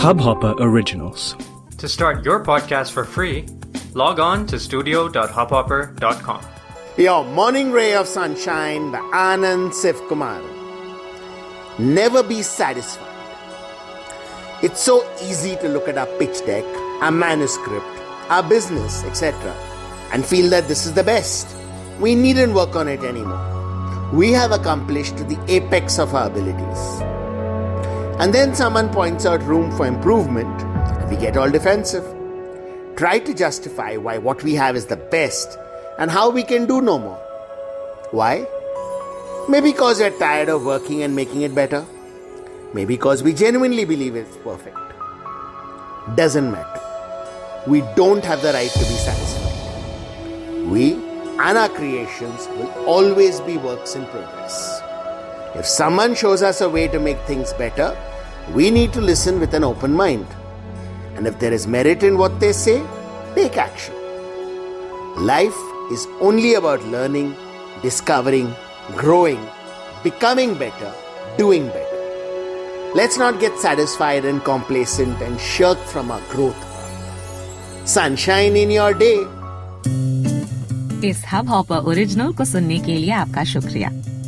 Hubhopper Originals. To start your podcast for free, log on to studio.hubhopper.com. Your morning ray of sunshine by Anand Sivkumar. Never be satisfied. It's so easy to look at our pitch deck, our manuscript, our business, etc., and feel that this is the best. We needn't work on it anymore. We have accomplished the apex of our abilities. And then someone points out room for improvement, and we get all defensive. Try to justify why what we have is the best and how we can do no more. Why? Maybe because we're tired of working and making it better. Maybe because we genuinely believe it's perfect. Doesn't matter. We don't have the right to be satisfied. We and our creations will always be works in progress. If someone shows us a way to make things better, we need to listen with an open mind. And if there is merit in what they say, take action. Life is only about learning, discovering, growing, becoming better, doing better. Let's not get satisfied and complacent and shirk from our growth. Sunshine in your day. इस Hubhopper original को सुनने के लिए आपका शुक्रिया